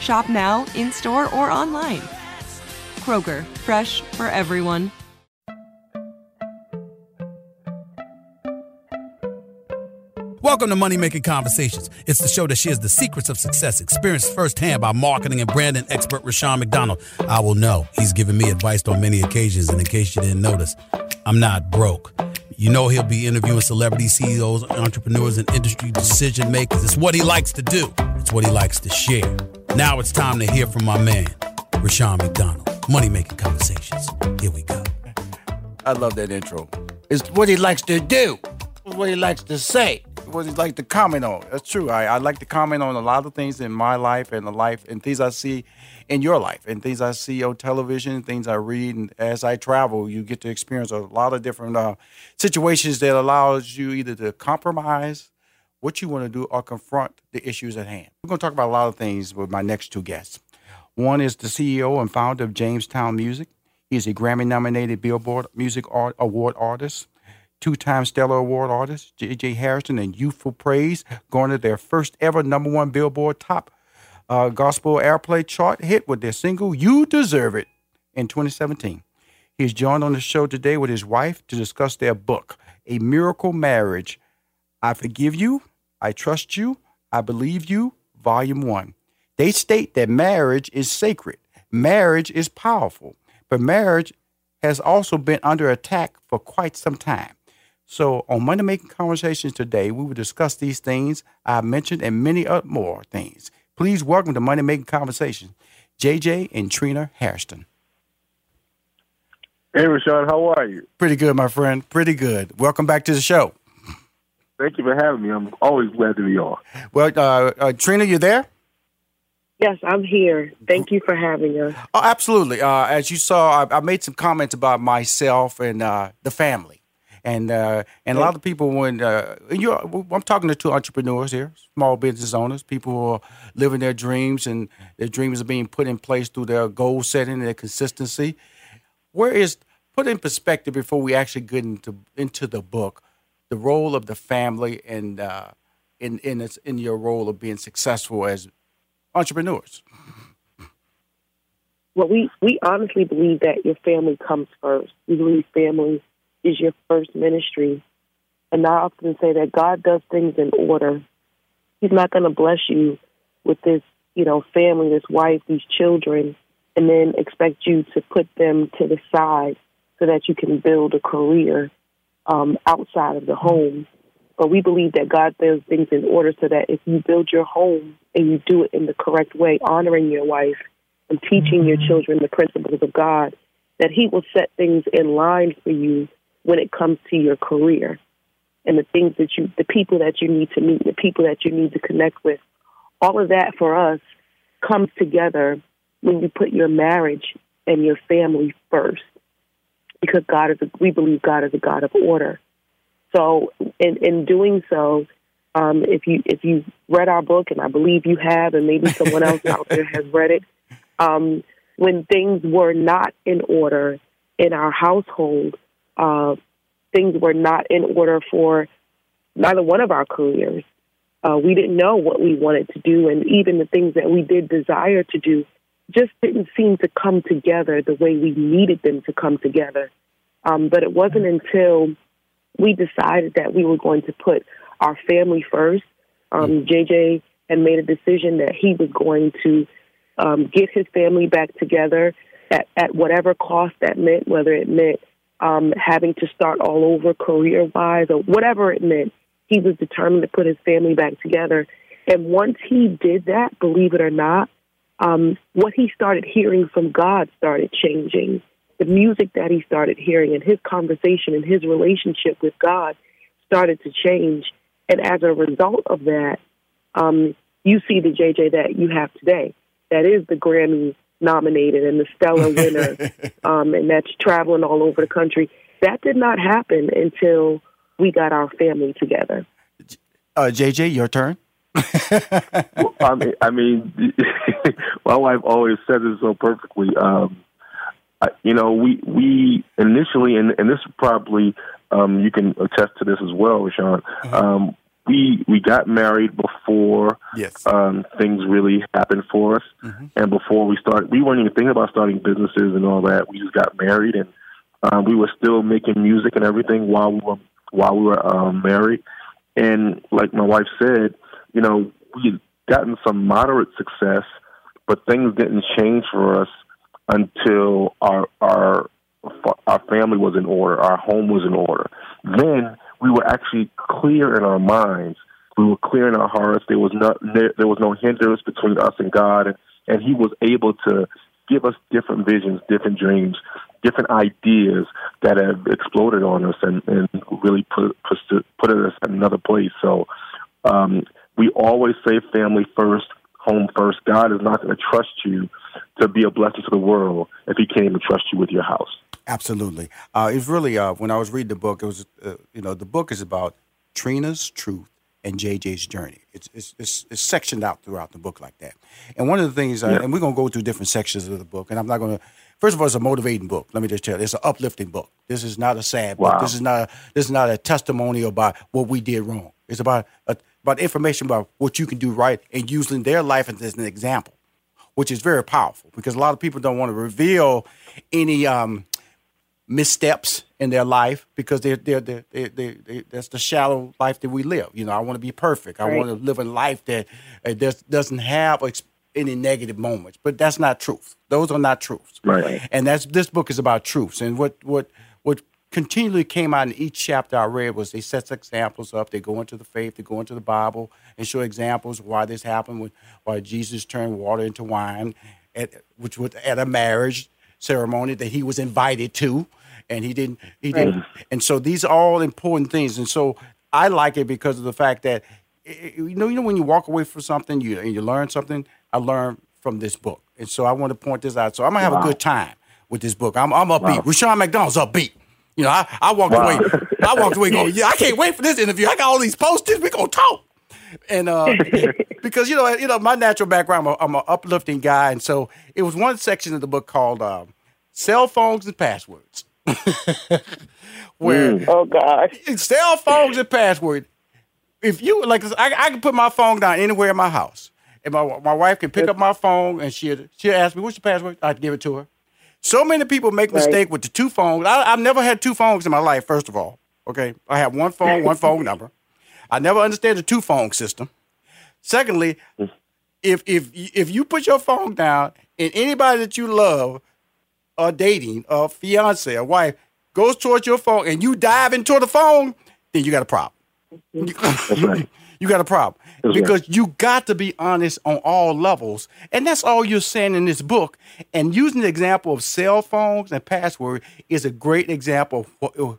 Shop now, in store, or online. Kroger, fresh for everyone. Welcome to Money Making Conversations. It's the show that shares the secrets of success, experienced firsthand by marketing and branding expert Rushion McDonald. I will know he's given me advice on many occasions, and in case you didn't notice, I'm not broke. You know he'll be interviewing celebrity CEOs, entrepreneurs, and industry decision makers. It's what he likes to do. It's what he likes to share. Now it's time to hear from my man, Rushion McDonald. Money Making Conversations. Here we go. I love that intro. It's what he likes to do. What he likes to say. What he likes to comment on. That's true. I, I like to comment on a lot of things in my life and the life and things I see in your life and things I see on television, things I read, and as I travel, you get to experience a lot of different uh, situations that allows you either to compromise what you want to do or confront the issues at hand. We're going to talk about a lot of things with my next two guests. One is the CEO and founder of Jamestown Music. He's a Grammy-nominated Billboard Music Art Award artist two-time Stellar Award artist J.J. Hairston and Youthful Praise garnered their first ever number one Billboard Top uh, Gospel Airplay chart hit with their single "You Deserve It" in 2017. He's joined on the show today with his wife to discuss their book, A Miracle Marriage. I forgive you, I trust you, I believe you, Volume One. They state that marriage is sacred, marriage is powerful, but marriage has also been under attack for quite some time. So, on Money Making Conversations today, we will discuss these things I mentioned and many other more things. Please welcome to Money Making Conversations, JJ and Trina Hairston. Hey, Rushion, how are you? Pretty good, my friend. Pretty good. Welcome back to the show. Thank you for having me. I'm always glad to be on. Well, uh, uh, Trina, you there? Yes, I'm here. Thank you for having us. Oh, absolutely. Uh, as you saw, I, I, made some comments about myself and uh, the family, and uh, and a lot of people when uh, you I'm talking to two entrepreneurs here, small business owners, people who are living their dreams, and their dreams are being put in place through their goal setting and their consistency. Where is put in perspective before we actually get into into the book, the role of the family and uh, in in its, in your role of being successful as entrepreneurs? Well, we, we honestly believe that your family comes first. We believe family is your first ministry. And I often say that God does things in order. He's not going to bless you with this, you know, family, this wife, these children, and then expect you to put them to the side so that you can build a career um, outside of the home. But we believe that God does things in order so that if you build your home and you do it in the correct way, honoring your wife and teaching your children the principles of God, that He will set things in line for you when it comes to your career and the things that you, the people that you need to meet, the people that you need to connect with. All of that for us comes together when you put your marriage and your family first, because God is, a, we believe God is a God of order. So, in in doing so, um, if you if you read our book, and I believe you have, and maybe someone else out there has read it, um, when things were not in order in our household, uh, things were not in order for neither one of our careers. Uh, we didn't know what we wanted to do, and even the things that we did desire to do just didn't seem to come together the way we needed them to come together. Um, but it wasn't until we decided that we were going to put our family first. Um, JJ had made a decision that he was going to um, get his family back together at, at whatever cost that meant, whether it meant um, having to start all over career wise or whatever it meant. He was determined to put his family back together. And once he did that, believe it or not, um, what he started hearing from God started changing. The music that he started hearing and his conversation and his relationship with God started to change. And as a result of that, um, you see the JJ that you have today. That is the Grammy nominated and the stellar winner, um, and that's traveling all over the country. That did not happen until we got our family together. Uh, JJ, your turn. well, I mean, I mean my wife always says it so perfectly. Um, I, you know, we we initially, and, and this probably um, you can attest to this as well, Sean. Mm-hmm. Um, we we got married before yes. um, things really happened for us, mm-hmm. and before we started, we weren't even thinking about starting businesses and all that. We just got married, and um, we were still making music and everything while we were while we were um, married. And like my wife said, you know, we had gotten some moderate success, but things didn't change for us until our our our family was in order, our home was in order. Then we were actually clear in our minds. We were clear in our hearts. There was not there was no hindrance between us and God, and, He was able to give us different visions, different dreams, different ideas that have exploded on us and, and really put put, put us in another place. So um, we always say family first, home first. God is not going to trust you to be a blessing to the world if He can't even trust you with your house. Absolutely. Uh, it's really uh, when I was reading the book, it was uh, you know the book is about Trina's truth and JJ's journey. It's, it's, it's, it's, sectioned out throughout the book like that. And one of the things, uh, yeah. and we're going to go through different sections of the book, and I'm not going to. First of all, it's a motivating book. Let me just tell you, it's an uplifting book. This is not a sad wow. book. This is not a, this is not a testimony about what we did wrong. It's about a, about information about what you can do right and using their life as an example, which is very powerful because a lot of people don't want to reveal any um, missteps in their life because they're, they're, they're, they they that's the shallow life that we live. You know, I want to be perfect. I want to live a life that uh, doesn't have any negative moments. But that's not truth. Those are not truths. Right. And that's this book is about truths. And what what what continually came out in each chapter I read was they set examples up. They go into the faith. They go into the Bible and show examples why this happened. Why Jesus turned water into wine, at, which was at a marriage ceremony that he was invited to, and he didn't. He didn't. And so these are all important things. And so I like it because of the fact that you know, you know, when you walk away from something, you and you learn something. I learned from this book, and so I want to point this out. So I'm gonna have wow. a good time with this book. I'm, I'm upbeat. Wow. Rushion McDonald's upbeat. You know, I, I walked wow. away. I walked away going, yeah, I can't wait for this interview. I got all these posters. We're gonna talk. And uh, because you know, you know, my natural background, I'm, a, I'm an uplifting guy, and so it was one section of the book called um, "Cell Phones and Passwords." Where mm. oh god, cell phones and passwords. If you like, I, I can put my phone down anywhere in my house, and my my wife can pick up my phone and she'll she'll ask me what's your password. I'd give it to her. So many people make right. mistake with the two phones. I, I've never had two phones in my life. First of all, okay, I have one phone, one phone number. I never understand the two phone system. Secondly, if if if you put your phone down and anybody that you love or dating a fiance or wife goes towards your phone and you dive into the phone, then you got a problem. Mm-hmm. That's right. you got a problem because you got to be honest on all levels, and that's all you're saying in this book. And using the example of cell phones and password is a great example of uh,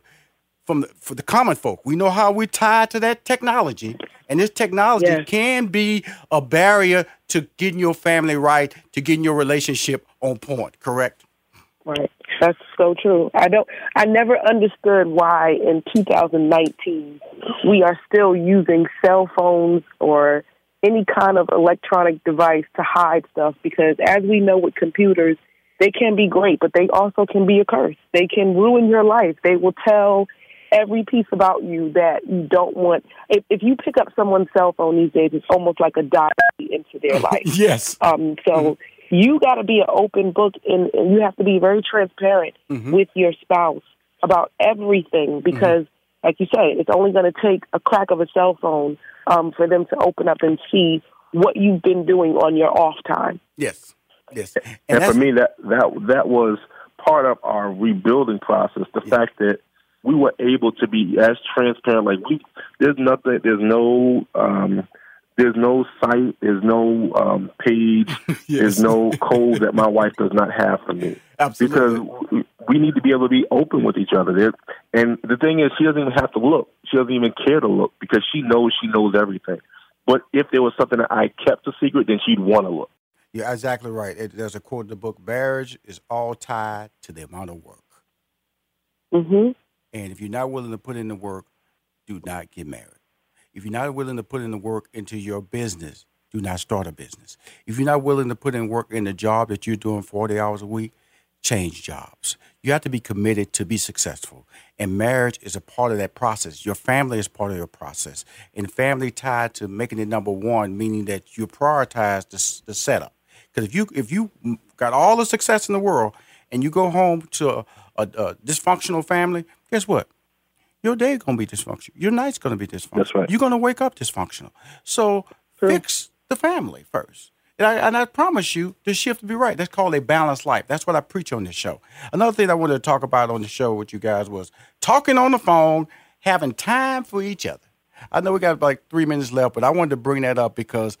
from the, for the common folk. We know how we're tied to that technology, and this technology yes. can be a barrier to getting your family right, to getting your relationship on point. Correct? Right. That's so true. I don't. I never understood why in 2019 we are still using cell phones or any kind of electronic device to hide stuff. Because as we know with computers, they can be great, but they also can be a curse. They can ruin your life. They will tell every piece about you that you don't want. If, if you pick up someone's cell phone these days, it's almost like a diary into their life. yes. Um, so mm-hmm. You got to be an open book, and, and, you have to be very transparent mm-hmm. with your spouse about everything because, mm-hmm. like you say, it's only going to take a crack of a cell phone um, for them to open up and see what you've been doing on your off time. Yes. Yes. And, and for me, that that that was part of our rebuilding process. The yeah. fact that we were able to be as transparent. Like we, there's nothing, there's no, um, there's no site, there's no um, page, yes. there's no code that my wife does not have for me. Absolutely. Because we need to be able to be open with each other. There, and the thing is, she doesn't even have to look. She doesn't even care to look because she knows she knows everything. But if there was something that I kept a secret, then she'd want to look. You're exactly right. It, there's a quote in the book: "Marriage is all tied to the amount of work." Mm-hmm. And if you're not willing to put in the work, do not get married. If you're not willing to put in the work into your business, do not start a business. If you're not willing to put in work in the job that you're doing 40 hours a week, change jobs. You have to be committed to be successful. And marriage is a part of that process. Your family is part of your process. And family tied to making it number one, meaning that you prioritize the, the setup. Because if you if you got all the success in the world and you go home to a, a, a dysfunctional family, guess what? Your day gonna be dysfunctional. Your night's gonna be dysfunctional. That's right. You're gonna wake up dysfunctional. So True. fix the family first. And I, and I, promise you, the shift will be right. That's called a balanced life. That's what I preach on this show. Another thing I wanted to talk about on the show with you guys was talking on the phone, having time for each other. I know we got like three minutes left, but I wanted to bring that up because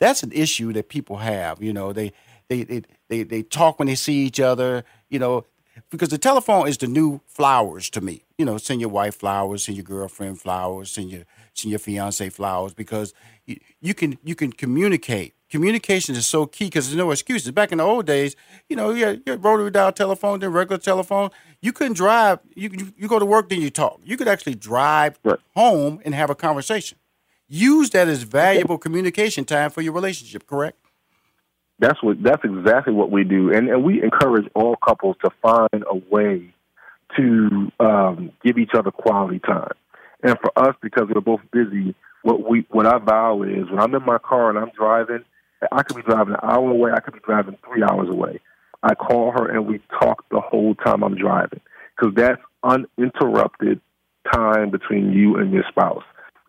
that's an issue that people have. You know, they they they they, they talk when they see each other. You know, because the telephone is the new flowers to me. You know, send your wife flowers, send your girlfriend flowers, send your send your fiance flowers because you, you can you can communicate. Communication is so key because there's no excuses. Back in the old days, you know, you had, you had rotary dial telephone, then regular telephone. You couldn't drive. You, you, you go to work, then you talk. You could actually drive right. home and have a conversation. Use that as valuable communication time for your relationship. Correct? That's what. That's exactly what we do, and and we encourage all couples to find a way to um, give each other quality time. And for us, because we're both busy, what we what our vow is when I'm in my car and I'm driving, I could be driving an hour away, I could be driving three hours away. I call her and we talk the whole time I'm driving because that's uninterrupted time between you and your spouse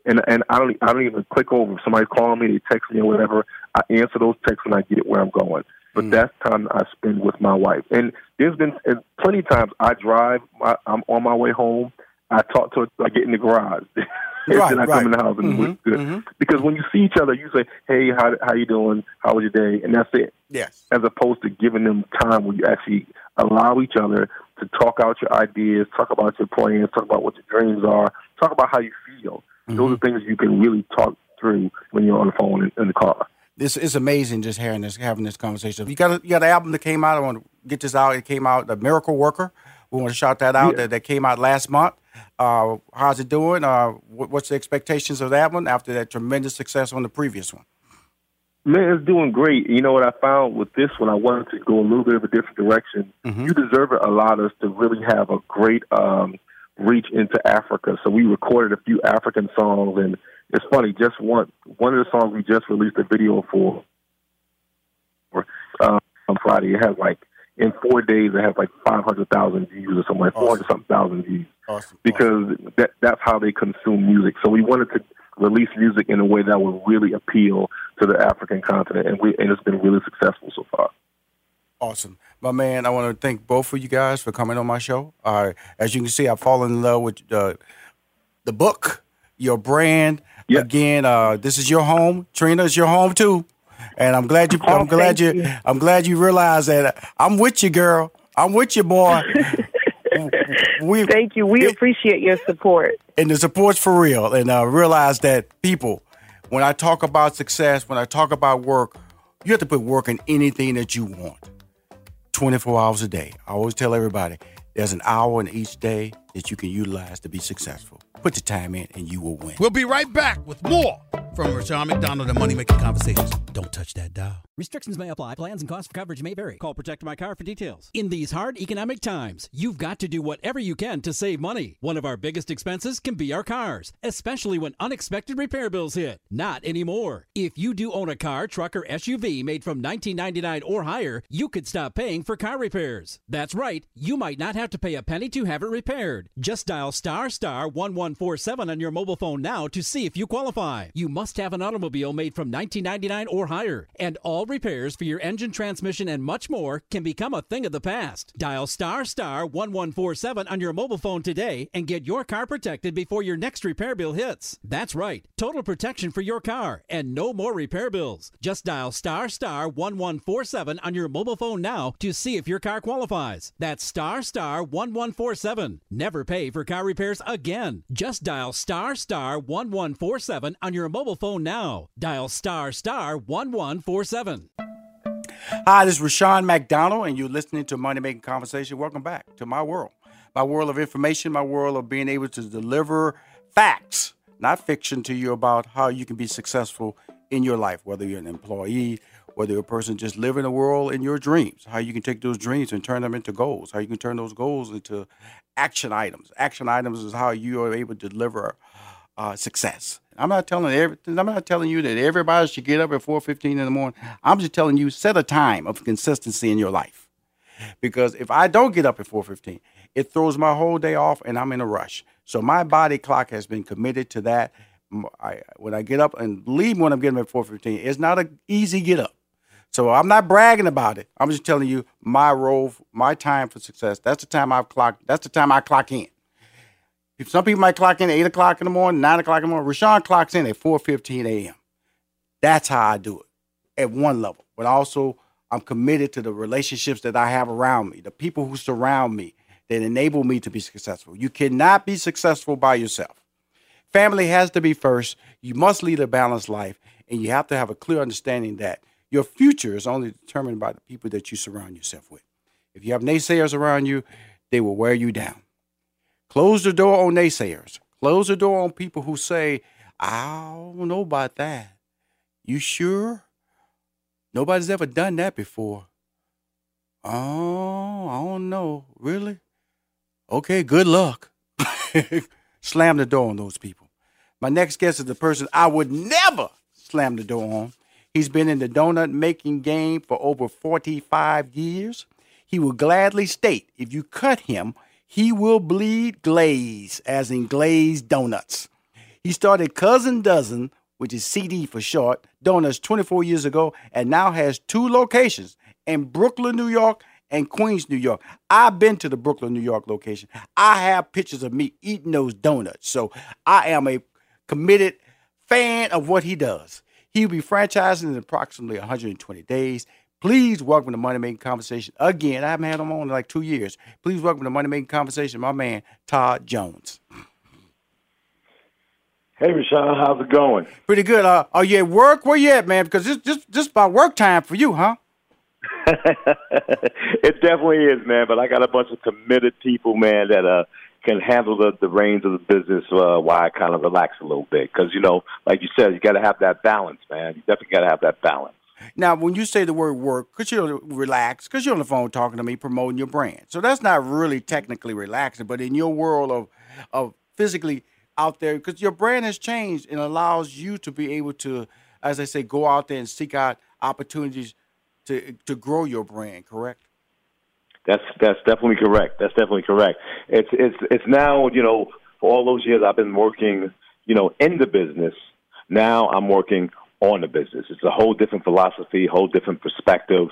and and I don't I don't even click over. If somebody calling me, they text me or whatever. I answer those texts when I get where I'm going. But mm. that's time I spend with my wife. And there's been and plenty of times I drive. I, I'm on my way home. I talk to her. I get in the garage. and right, then I right. come in the house and mm-hmm, good. Mm-hmm. Because when you see each other, you say, "Hey, how how you doing? How was your day?" And that's it. Yes. As opposed to giving them time where you actually allow each other to talk out your ideas, talk about your plans, talk about what your dreams are, talk about how you feel. Mm-hmm. Those are things you can really talk through when you're on the phone in, in the car. This is amazing just hearing this, having this conversation. You got a, you got an album that came out. I want to get this out. It came out, The Miracle Worker. We want to shout that out. Yeah. That, that came out last month. Uh, how's it doing? Uh, what, what's the expectations of that one after that tremendous success on the previous one? Man, it's doing great. You know what I found with this one? I wanted to go a little bit of a different direction. Mm-hmm. You deserve it a allowed us to really have a great um, reach into Africa. So we recorded a few African songs, and it's funny. Just one one of the songs we just released a video for, um, on Friday. It has like in four days it has like five hundred thousand views or something, like four hundred something thousand views. Awesome. Because awesome. that that's how they consume music. So we wanted to release music in a way that would really appeal to the African continent, and we and it's been really successful so far. Awesome. My man, I want to thank both of you guys for coming on my show. Uh, as you can see, I've fallen in love with uh, the book, your brand. Yep. Again, uh, this is your home. Trina is your home too. And I'm glad you. Oh, I'm glad you, you. I'm glad you realize that I'm with you, girl. I'm with you, boy. we, Thank you. We it, appreciate your support. And the support's for real. And uh, realize that people, when I talk about success, when I talk about work, you have to put work in anything that you want. 24 hours a day. I always tell everybody there's an hour in each day that you can utilize to be successful. Put the time in and you will win. We'll be right back with more from Rushion McDonald and Money Making Conversations. Don't touch that dial. Restrictions may apply. Plans and costs for coverage may vary. Call Protect My Car for details. In these hard economic times, you've got to do whatever you can to save money. One of our biggest expenses can be our cars, especially when unexpected repair bills hit. Not anymore. If you do own a car, truck, or SUV made from 1999 or higher, you could stop paying for car repairs. That's right, you might not have to pay a penny to have it repaired. Just dial star star 1147 on your mobile phone now to see if you qualify. You must have an automobile made from 1999 or higher, and all repairs for your engine, transmission, and much more can become a thing of the past. Dial star star 1147 on your mobile phone today and get your car protected before your next repair bill hits. That's right, total protection for your car and no more repair bills. Just dial star star 1147 on your mobile phone now to see if your car qualifies. That's star star 1147. Never pay for car repairs again. Just dial star star 1147 on your mobile phone now. Dial star star 1147. Hi, this is Rushion McDonald, and you're listening to Money Making Conversation. Welcome back to my world, my world of information, my world of being able to deliver facts, not fiction, to you about how you can be successful in your life, whether you're an employee, whether you're a person just living a world in your dreams, how you can take those dreams and turn them into goals, how you can turn those goals into action items. Action items is how you are able to deliver uh, success. I'm not telling every, I'm not telling you that everybody should get up at 4:15 in the morning. I'm just telling you set a time of consistency in your life. Because if I don't get up at 4:15, it throws my whole day off and I'm in a rush. So my body clock has been committed to that. I, when I get up and leave when I'm getting up at 4:15, it's not an easy get up. So I'm not bragging about it. I'm just telling you my role, my time for success. That's the time I've clocked. That's the time I clock in. If some people might clock in at eight o'clock in the morning, nine o'clock in the morning. Rushion clocks in at four fifteen a.m. That's how I do it at one level. But also, I'm committed to the relationships that I have around me, the people who surround me that enable me to be successful. You cannot be successful by yourself. Family has to be first. You must lead a balanced life, and you have to have a clear understanding that your future is only determined by the people that you surround yourself with. If you have naysayers around you, they will wear you down. Close the door on naysayers. Close the door on people who say, I don't know about that. You sure? Nobody's ever done that before. Oh, I don't know. Really? Okay, good luck. slam the door on those people. My next guest is the person I would never slam the door on. He's been in the donut making game for over 45 years. He will gladly state if you cut him, he will bleed glaze, as in glazed donuts. He started Cousin Dozen, which is CD for short, donuts 24 years ago, and now has two locations in Brooklyn, New York, and Queens, New York. I've been to the Brooklyn, New York location. I have pictures of me eating those donuts. So I am a committed fan of what he does. He will be franchising in approximately 120 days. Please welcome to Money Making Conversation again. I haven't had him on in like two years. Please welcome to Money Making Conversation, my man Todd Jones. Hey, Rushion, how's it going? Pretty good. Uh, are you at work? Where you at, man? Because this just just about work time for you, huh? it definitely is, man. But I got a bunch of committed people, man, that uh can handle the, the reins of the business uh, while I kind of relax a little bit. Because, you know, like you said, you got to have that balance, man. You definitely got to have that balance. Now, when you say the word work, because you relax, because you're on the phone talking to me, promoting your brand. So that's not really technically relaxing, but in your world of, of physically out there, because your brand has changed and allows you to be able to, as I say, go out there and seek out opportunities to, to grow your brand, correct? That's that's definitely correct. That's definitely correct. It's it's it's now you know for all those years I've been working you know in the business. Now I'm working on the business. It's a whole different philosophy, whole different perspective.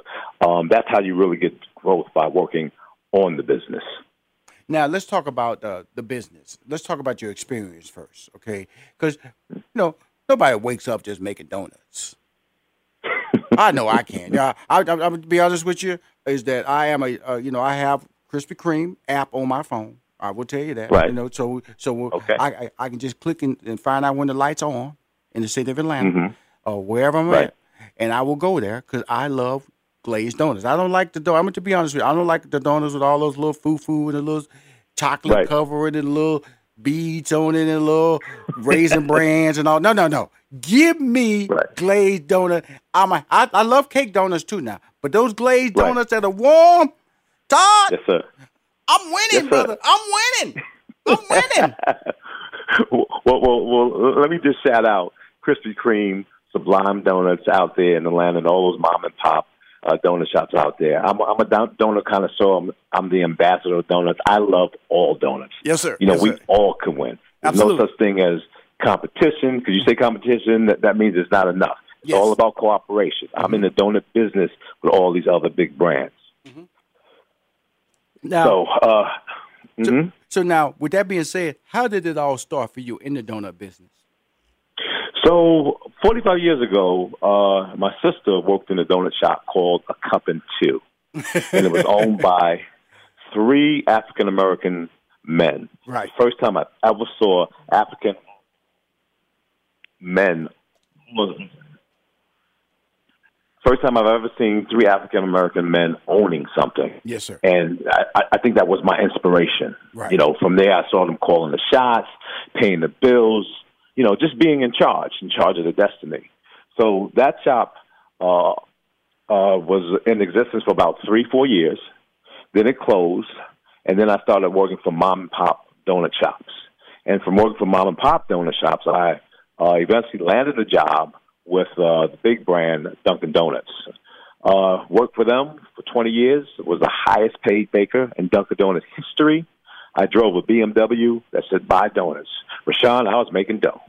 Um, that's how you really get growth by working on the business. Now let's talk about uh, the business. Let's talk about your experience first, okay? Because you know nobody wakes up just making donuts. I know I can. Yeah, I, I, I'm to be honest with you is that I am a uh, you know I have Krispy Kreme app on my phone. I will tell you that. Right. You know, so so okay. I, I, I can just click and, and, find out when the lights are on in the city of Atlanta mm-hmm. or wherever I'm right. at, and I will go there because I love glazed donuts. I don't like the donuts. I'm going to be honest with you. I don't like the donuts with all those little foo foo and the little chocolate right. cover and the little beads on it and little raisin brands and all. No, no, no. Give me Right. glazed donut. I'm a, I, I love cake donuts too now, but those glazed Right. donuts that are warm, Todd, Yes, sir. I'm winning, Yes, sir. brother. I'm winning. I'm winning. well, well, well, let me just shout out Krispy Kreme, Sublime Donuts out there in Atlanta, and all those mom and pop uh, donut shops out there. I'm, I'm a donut connoisseur. I'm, I'm the ambassador of donuts. I love all donuts. Yes, sir. You know, Yes, we sir. all can win. There's Absolutely. no such thing as competition. Because you say competition, that, that means it's not enough. It's Yes. all about cooperation. I'm in the donut business with all these other big brands. Now, So, uh, mhm. so now, with that being said, how did it all start for you in the donut business? So, 45 years ago, uh, my sister worked in a donut shop called A Cup and Two, and it was owned by three African American men. Right. First time I ever saw African men first time I've ever seen three African American men owning something. Yes, sir. And I, I- I think that was my inspiration. Right. You know, from there I saw them calling the shots, paying the bills, you know, just being in charge, in charge of the destiny. So that shop uh, uh, was in existence for about three, four years. Then it closed, and then I started working for mom and pop donut shops. And from working for mom and pop donut shops, I uh, eventually landed a job with uh, the big brand Dunkin' Donuts. Uh, worked for them for 20 years. Was the highest paid baker in Dunkin' Donuts history. I drove a BMW that said "Buy Donuts." Rushion, I was making dough.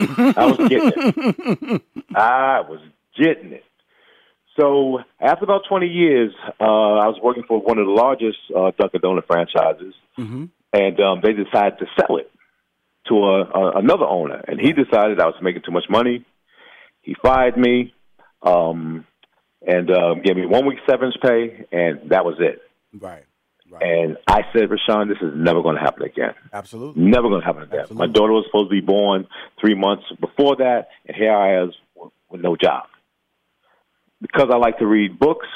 I was getting it. I was getting it. So after about 20 years, uh, I was working for one of the largest uh, Dunkin' Donut franchises, and um, they decided to sell it to a, a, another owner. And he decided I was making too much money. He fired me um, and um, gave me one week severance pay, and that was it. Right. Right. And I said, Rushion, this is never going to happen again. Absolutely. Never going to happen again. Absolutely. My daughter was supposed to be born three months before that, and here I am with no job. Because I like to read books,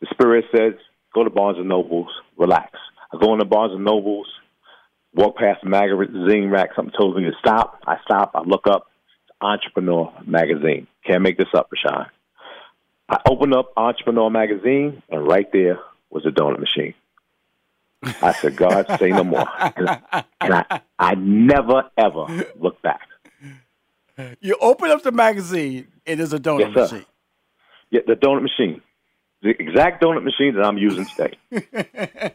the Spirit says, go to Barnes and Nobles, relax. I go into Barnes and Nobles, walk past the magazine rack, something tells me to stop. I stop, I look up, Entrepreneur Magazine. Can't make this up, Rushion. I opened up Entrepreneur Magazine, and right there was a donut machine. I said, God, say no more. And, I, and I, I never, ever looked back. You open up the magazine, and there's a donut Yes, sir. machine. Yeah, the donut machine. The exact donut machine that I'm using today.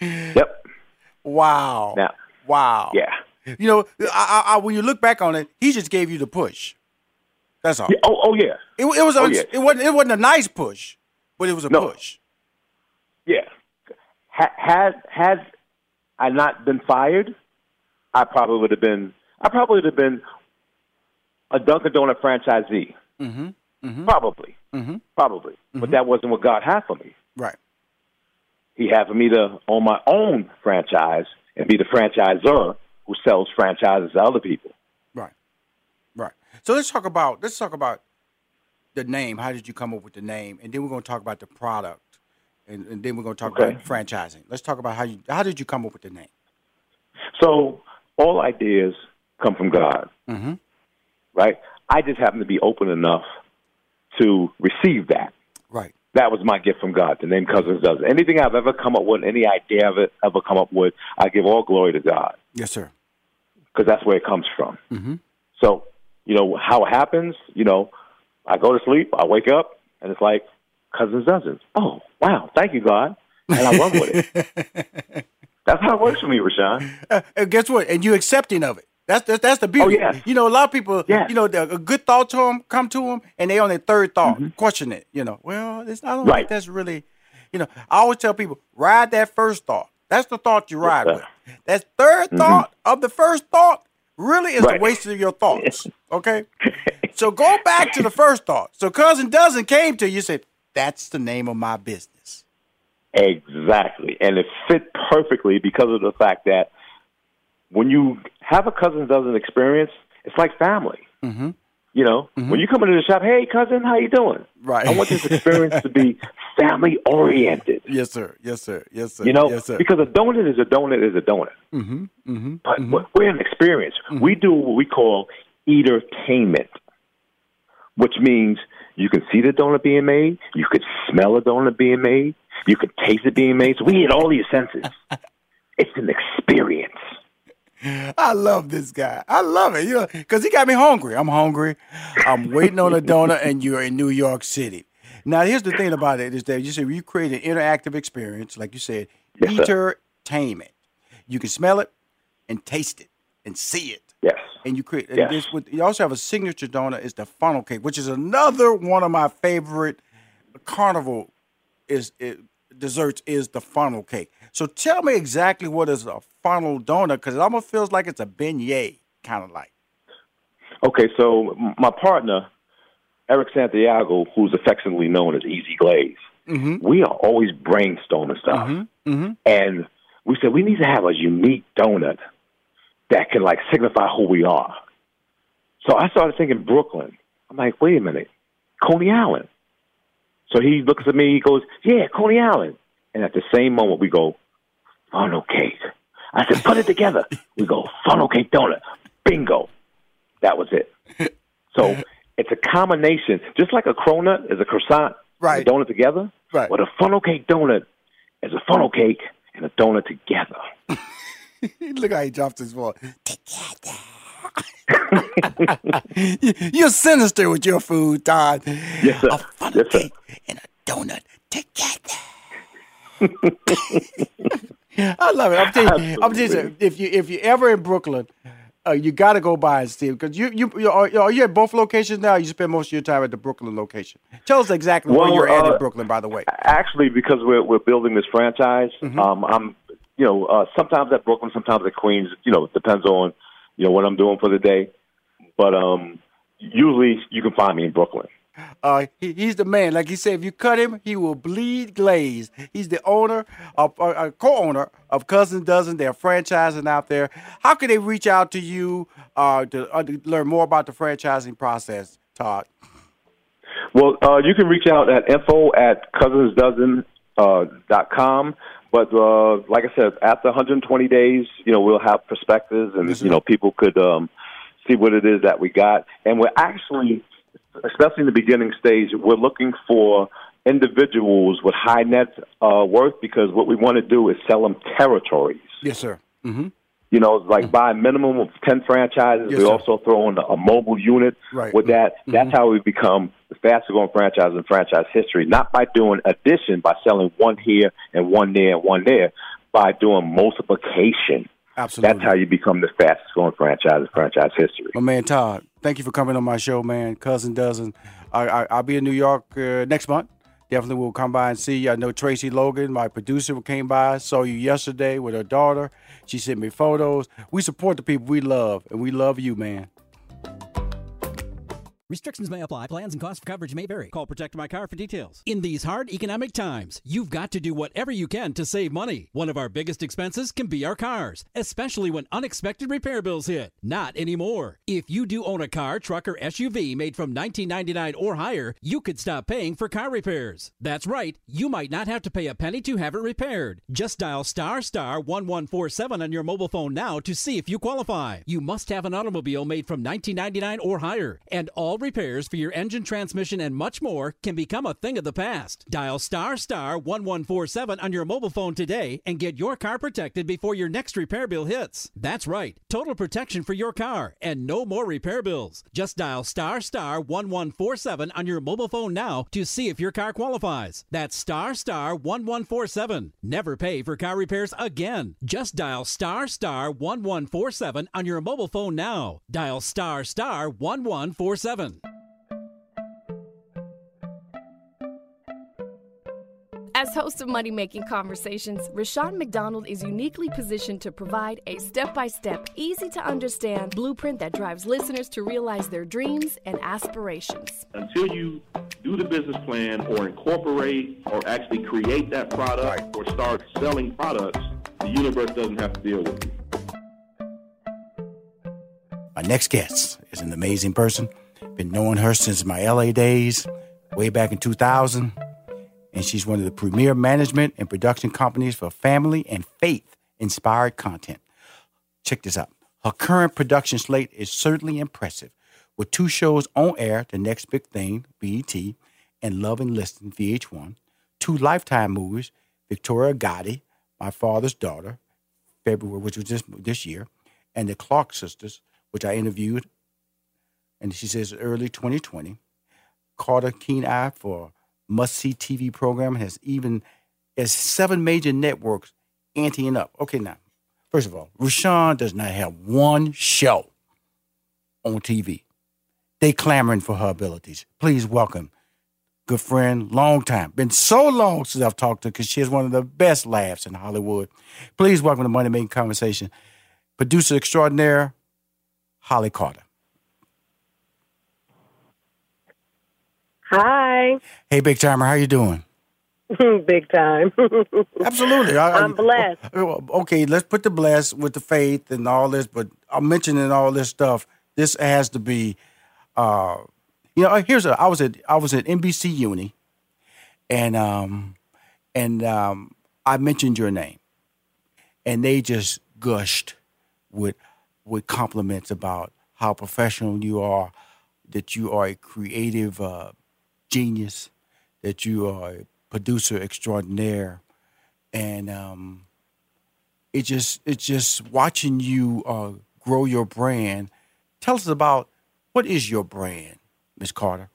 yep. Wow. Now, Wow. yeah. You know, I, I, when you look back on it, he just gave you the push. That's all. yeah. Oh, oh, yeah. It, it was. Oh yeah. It wasn't. It wasn't a nice push, but it was a No. push. Yeah. Ha- Had had I not been fired, I probably would have been. I probably would have been a Dunkin' Donut franchisee. Mm-hmm. Probably. Mm-hmm. Probably. But that wasn't what God had for me. Right. He had for me to own my own franchise and be the franchisor who sells franchises to other people. Right. Right. So let's talk about let's talk about the name. How did you come up with the name? And then we're going to talk about the product, and, and then we're going to talk Okay. about franchising. Let's talk about how you how did you come up with the name? So all ideas come from God, Mhm. right? I just happen to be open enough to receive that. Right. That was my gift from God. The name Cousins Dozen. Anything I've ever come up with, any idea I've ever come up with, I give all glory to God Yes, sir. because that's where it comes from. Mm-hmm. So, you know, how it happens, you know, I go to sleep, I wake up, and it's like Cousins Dozens. Oh, wow. Thank you, God. And I run with it. That's how it works for me, Rushion. Uh, and guess what? And you accepting of it. That's that's, that's the beauty. Oh, yeah. You know, a lot of people. Yeah. You know, the, a good thought to them come to them, and they on their third thought question it. You know, well, it's I don't think Mm-hmm. Right. that's really. You know, I always tell people ride that first thought. That's the thought you ride sir. with. That 3rd thought of the first thought really is Mm-hmm. Right. the waste of your thoughts. Okay. so go back to the first thought. So Cousins Dozen came to you said that's the name of my business. Exactly. And it fit perfectly because of the fact that when you have a cousin that doesn't experience, it's like family. Mm-hmm. You know, Mm-hmm. when you come into the shop, hey cousin, how you doing? Right. I want this experience to be family oriented. Yes, sir. Yes, sir. Yes, sir. You know, yes, sir. because a donut is a donut is a donut. mm-hmm, mm-hmm, But we're- we're an experience. We do what we call entertainment, which means you can see the donut being made, you could smell a donut being made, you could taste it being made. So we hit all these senses. it's an experience. I love this guy. I love it. You know, because he got me hungry. I'm hungry. I'm waiting on a donut, and you're in New York City. Now, here's the thing about it is that you said you create an interactive experience, like you said, Yes, sir. entertainment. You can smell it and taste it and see it. Yes. And you create. And Yes. this, with, you also have a signature donut. Is the funnel cake, which is another one of my favorite carnival is it, desserts. Is the funnel cake. So tell me exactly what is a funnel donut because it almost feels like it's a beignet, kind of like. Okay, so my partner, Eric Santiago, who's affectionately known as Easy Glaze, Mm-hmm. we are always brainstorming stuff. Mm-hmm. And we said we need to have a unique donut that can like signify who we are. So I started thinking Brooklyn. I'm like, wait a minute, Coney Island. So he looks at me, he goes, Yeah, Coney Island. And at the same moment we go, funnel cake. I said, put it together. We go, funnel cake donut. Bingo. That was it. So it's a combination, just like a cronut is a croissant Right. and a donut together. Right. But a funnel cake donut is a funnel cake and a donut together. Look how he dropped his. You- You're sinister with your food, Todd. Yes, sir. A funnel Yes, sir. cake and a donut together. I love it. I'm telling you, I'm telling you if you if you're ever in Brooklyn, uh, you got to go by and see because you you you are, are you at both locations now? You spend most of your time at the Brooklyn location. Tell us exactly where you're at uh, in Brooklyn, by the way. Actually, because we're we're building this franchise, um, I'm you know uh, sometimes at Brooklyn, sometimes at Queens. You know, it depends on you know what I'm doing for the day. But um, usually, you can find me in Brooklyn. Uh, he, he's the man. Like he said, if you cut him, he will bleed glaze. He's the owner of, uh, uh, co-owner of Cousin Dozen. They're franchising out there. How can they reach out to you uh, to, uh, to learn more about the franchising process, Todd? Well, uh, you can reach out at info at cousinsdozen uh, dot com. But uh, like I said, after 120 days, you know, we'll have perspectives, and sir. you know, people could um, see what it is that we got. And we're actually, especially in the beginning stage, we're looking for individuals with high net uh, worth because what we want to do is sell them territories. Yes, sir. Mm-hmm. You know, like buy a minimum of 10 franchises. Yes, we sir. also throw in a mobile unit Right. with that. That's how we become the fastest growing franchise in franchise history. Not by doing addition, by selling one here and one there and one there, by doing multiplication. Absolutely. That's how you become the fastest growing franchise in franchise history. My man Todd, thank you for coming on my show, man. Cousin Dozen. I, I, I'll be in New York uh, next month. Definitely will come by and see you. I know Tracy Logan, my producer, came by. Saw you yesterday with her daughter. She sent me photos. We support the people we love, and we love you, man. Restrictions may apply. Plans and costs of coverage may vary. Call Protect My Car for details. In these hard economic times, you've got to do whatever you can to save money. One of our biggest expenses can be our cars, especially when unexpected repair bills hit. Not anymore. If you do own a car, truck, or SUV made from 1999 or higher, you could stop paying for car repairs. That's right. You might not have to pay a penny to have it repaired. Just dial star star 1147 on your mobile phone now to see if you qualify. You must have an automobile made from 1999 or higher, and all repairs for your engine, transmission, and much more can become a thing of the past. Dial star star 1147 on your mobile phone today and get your car protected before your next repair bill hits. That's right, total protection for your car and no more repair bills. Just dial star star 1147 on your mobile phone now to see if your car qualifies. That's star star 1147. Never pay for car repairs again. Just dial star star 1147 on your mobile phone now. Dial star star 1147. As host of Money Making Conversations, Rushion McDonald is uniquely positioned to provide a step by step, easy to understand blueprint that drives listeners to realize their dreams and aspirations. until you do the business plan or incorporate or actually create that product or start selling products, the universe doesn't have to deal with you. My next guest is an amazing person. Been knowing her since my LA days, way back in 2000. And she's one of the premier management and production companies for family and faith inspired content. Check this out. Her current production slate is certainly impressive, with two shows on air The Next Big Thing, BET, and Love and Listen, VH1, two Lifetime movies, Victoria Gotti, My Father's Daughter, February, which was just this year, and The Clark Sisters, which I interviewed, and she says early 2020. caught a Keen Eye for must see TV program has even has seven major networks anteing up. Okay, now, first of all, Rushion does not have one show on TV. They clamoring for her abilities. Please welcome good friend, long time. Been so long since I've talked to her because she has one of the best laughs in Hollywood. Please welcome to Money Making Conversation, producer extraordinaire, Holly Carter. Hi. Hey, Big Timer, how you doing? Big time. Absolutely. I, I'm blessed. Okay, let's put the blessed with the faith and all this, but I'm mentioning all this stuff. This has to be, uh, you know. Here's a. I was at I was at NBC Uni, and um, and um, I mentioned your name, and they just gushed with with compliments about how professional you are, that you are a creative uh, genius, that you are a producer extraordinaire, and um, it just it's just watching you uh, grow your brand. Tell us about what is your brand, Miss Carter.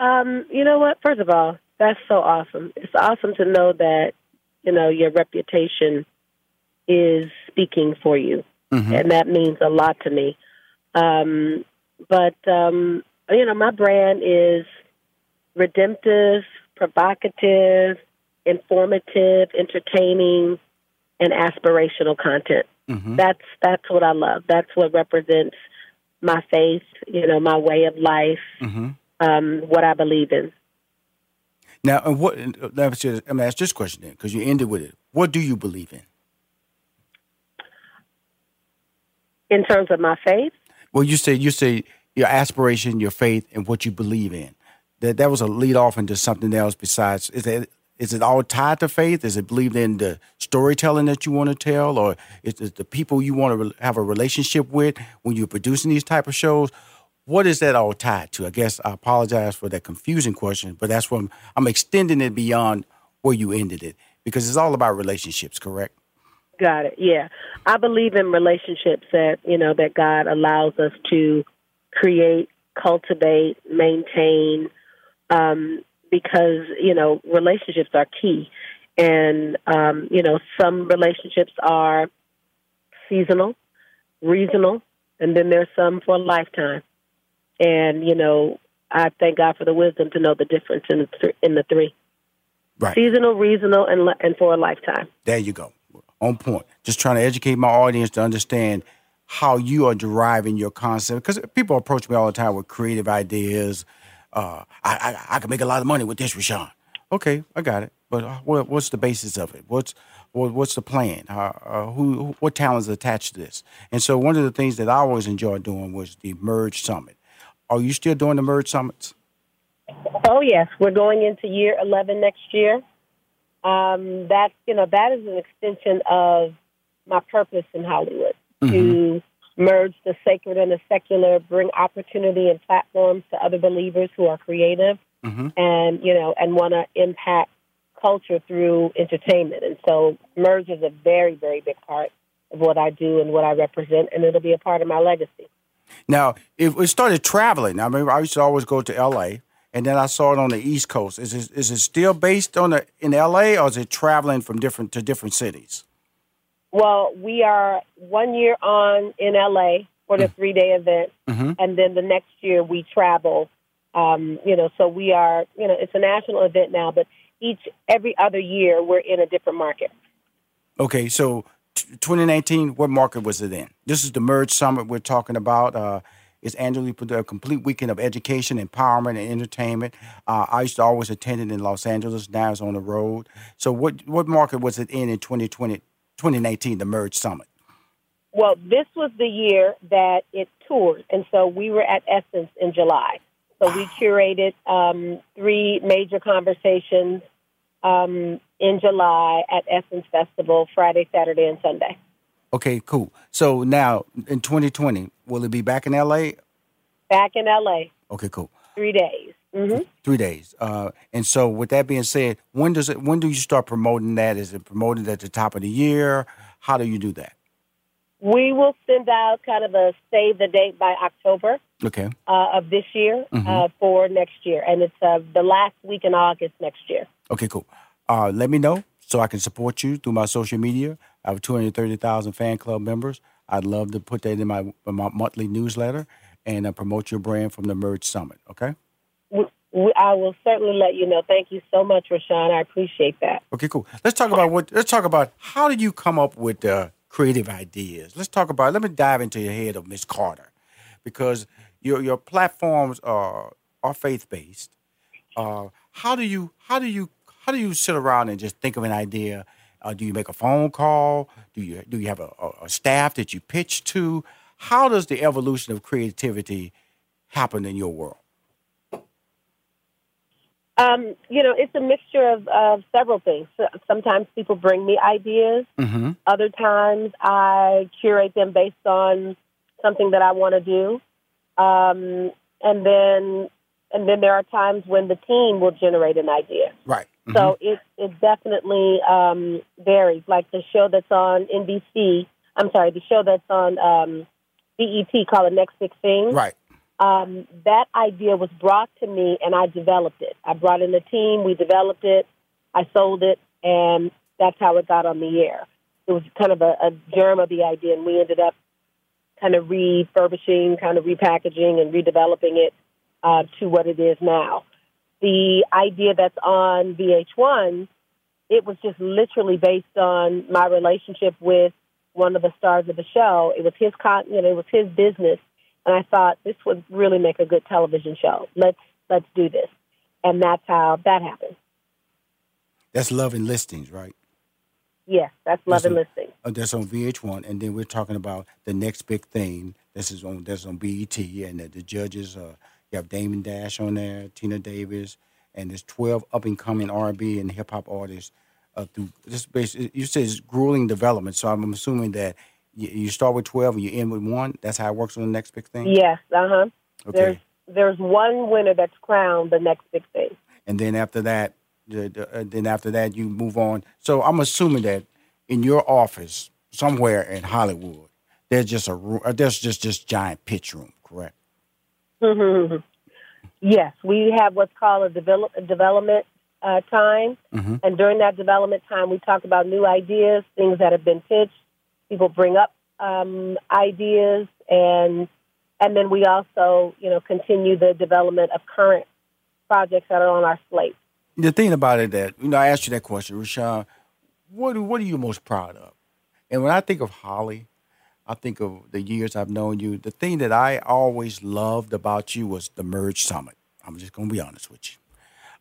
Um, you know what? First of all, that's so awesome. It's awesome to know that you know your reputation is speaking for you, Mm-hmm. and that means a lot to me. Um, but um, you know, my brand is redemptive, provocative, informative, entertaining, and aspirational content. Mhm. That's that's what I love. That's what represents my faith. You know, my way of life. Mm-hmm. Um, what I believe in. Now, and what? Let me just- I'm ask this question then, because you ended with it. What do you believe in? In terms of my faith, Well, you say you say your aspiration, your faith, and what you believe in. That that was a lead off into something else. Besides, is it is it all tied to faith? Is it believed in the storytelling that you want to tell, or is it the people you want to have a relationship with when you're producing these type of shows? What is that all tied to? I guess I apologize for that confusing question, but that's what I'm extending it beyond where you ended it because it's all about relationships, correct? got it. Yeah, I believe in relationships that you know that God allows us to create, cultivate, maintain, um, because you know relationships are key, and um, you know some relationships are seasonal, regional, and then there's some for a lifetime. And you know, I thank God for the wisdom to know the difference in the th- in the three: Right. seasonal, regional, and li- and for a lifetime. There you go. On point. Just trying to educate my audience to understand how you are deriving your concept. Because people approach me all the time with creative ideas. Uh, I, I I can make a lot of money with this, Rushion. Okay, I got it. But uh, what, what's the basis of it? What's what, what's the plan? Uh, uh, who, what talents attached to this? And so one of the things that I always enjoyed doing was the Merge Summit. Are you still doing the Merge Summits? Oh yes, we're going into year eleven next year. Um, that you know that is an extension of my purpose in Hollywood to merge the sacred and the secular, bring opportunity and platforms to other believers who are creative Mm-hmm. and you know and want to impact culture through entertainment. And so merge is a very very big part of what I do and what I represent, and it'll be a part of my legacy. Now, if we started traveling, I mean, I used to always go to L.A. and then I saw it on the East Coast. Is it, is it still based on the in L.A. or is it traveling from different to different cities? Well, we are one year on in LA for the three day event, Mhm. and then the next year we travel. Um, you know, so we are, you know, it's a national event now, but each every other year we're in a different market. Okay, so t- 2019, what market was it in? This is the Merge Summit we're talking about. Uh, it's annually put a complete weekend of education, empowerment, and entertainment. Uh, I used to always attend it in Los Angeles. Now it's on the road. So, what what market was it in in 2020, 2019, the Merge Summit? Well, this was the year that it toured, and so we were at Essence in July. So we curated um, three major conversations um, in July at Essence Festival, Friday, Saturday, and Sunday. Okay, cool. So now in 2020, will it be back in LA? Back in LA, Okay, cool. three days. Hmm Three days. Uh, and so, with that being said, when does it? When do you start promoting that? Is it promoted at the top of the year? How do you do that? We will send out kind of a save the date by October Okay. uh, of this year Mhm. uh, for next year, and it's uh, the last week in August next year. Okay, cool. Uh, let me know so I can support you through my social media. I have 230,000 fan club members. I'd love to put that in my, my monthly newsletter and uh, promote your brand from the Merge Summit. Okay. I will certainly let you know. Thank you so much, Rushion. I appreciate that. Okay, cool. Let's talk about what. Let's talk about how did you come up with uh, creative ideas. Let's talk about. Let me dive into your head of Miss Carter, because your your platforms are are faith based. Uh, how do you how do you how do you sit around and just think of an idea? Uh, do you make a phone call? Do you do you have a, a staff that you pitch to? How does the evolution of creativity happen in your world? Um, you know, it's a mixture of, of several things. Sometimes people bring me ideas. Mm-hmm. Other times I curate them based on something that I want to do. Um, and then and then there are times when the team will generate an idea. Right. So it it definitely um, varies. Like the show that's on NBC, I'm sorry, the show that's on um, BET called The Next Big Thing. Right. Um, that idea was brought to me, and I developed it. I brought in a team, we developed it, I sold it, and that's how it got on the air. It was kind of a, a germ of the idea, and we ended up kind of refurbishing, kind of repackaging, and redeveloping it uh, to what it is now. The idea that's on VH1, it was just literally based on my relationship with one of the stars of the show. It was his con, it was his business, and I thought this would really make a good television show. Let's let's do this, and that's how that happened. That's love and listings, right? Yes, that's love and Listen, listening. Uh, that's on VH1, and then we're talking about the next big thing. This is on that's on BET, and the, the judges. Uh, you have Damon Dash on there, Tina Davis, and there's 12 up and coming R&B and hip hop artists. Uh, through this, you said it's grueling development, so I'm assuming that you, you start with 12 and you end with one. That's how it works on the next big thing. Yes, uh huh. Okay. There's there's one winner that's crowned the next big thing. and then after that, the, the, uh, then after that you move on. So I'm assuming that in your office somewhere in Hollywood, there's just a ro- uh, there's just just giant pitch room, correct? yes, we have what's called a, develop, a development uh, time, Mhm. and during that development time, we talk about new ideas, things that have been pitched. People bring up um, ideas, and and then we also, you know, continue the development of current projects that are on our slate. The thing about it that you know, I asked you that question, Rushion. What what are you most proud of? And when I think of Holly, I think of the years I've known you. The thing that I always loved about you was the Merge Summit. I'm just gonna be honest with you.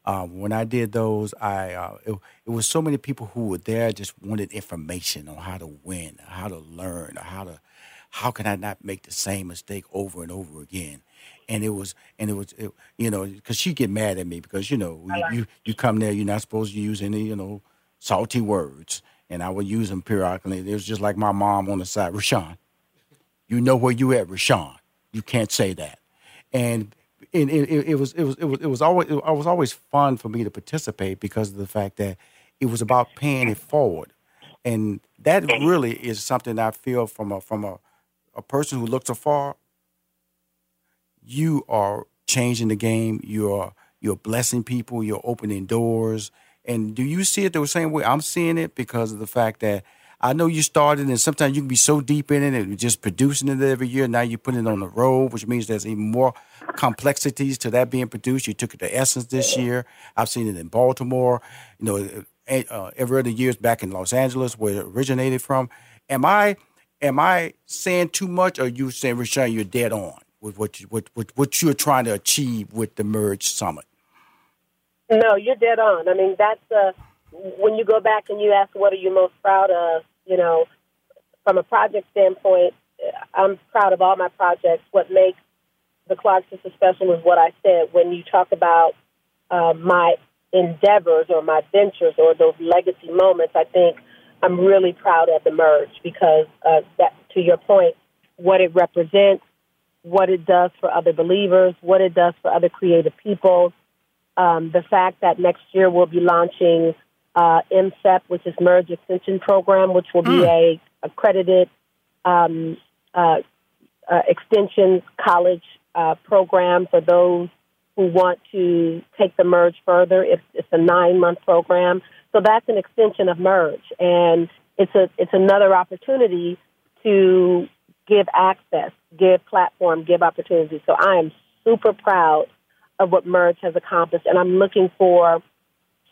Um, when I did those, I uh, it, it was so many people who were there just wanted information on how to win, how to learn, or how to how can I not make the same mistake over and over again. And it was, and it was, it, you know, because she get mad at me because you know you, you you come there, you're not supposed to use any, you know, salty words, and I would use them periodically. It was just like my mom on the side, Rushion, you know where you at, Rushion. You can't say that. And it, it, it was it was it was it was always it was always fun for me to participate because of the fact that it was about paying it forward, and that really is something I feel from a from a, a person who looks afar. You are changing the game. You're you're blessing people. You're opening doors. And do you see it the same way I'm seeing it? Because of the fact that I know you started, and sometimes you can be so deep in it and just producing it every year. Now you're putting it on the road, which means there's even more complexities to that being produced. You took it to Essence this year. I've seen it in Baltimore. You know, eh, uh, every other years back in Los Angeles, where it originated from. Am I am I saying too much, or are you saying, Rushion, you're dead on with what you, what, what what you're trying to achieve with the Merge Summit? No, you're dead on. I mean, that's uh, when you go back and you ask, what are you most proud of? You know, from a project standpoint, I'm proud of all my projects. What makes the Clark Sisters special is what I said. When you talk about uh, my endeavors or my ventures or those legacy moments, I think I'm really proud of the merge because uh, that, to your point, what it represents, what it does for other believers, what it does for other creative people. Um, the fact that next year we'll be launching uh, MSEP, which is Merge Extension Program, which will be mm. a accredited um, uh, uh, extension college uh, program for those who want to take the merge further. It's, it's a nine month program, so that's an extension of merge, and it's a it's another opportunity to give access, give platform, give opportunity. So I am super proud of what merge has accomplished, and I'm looking for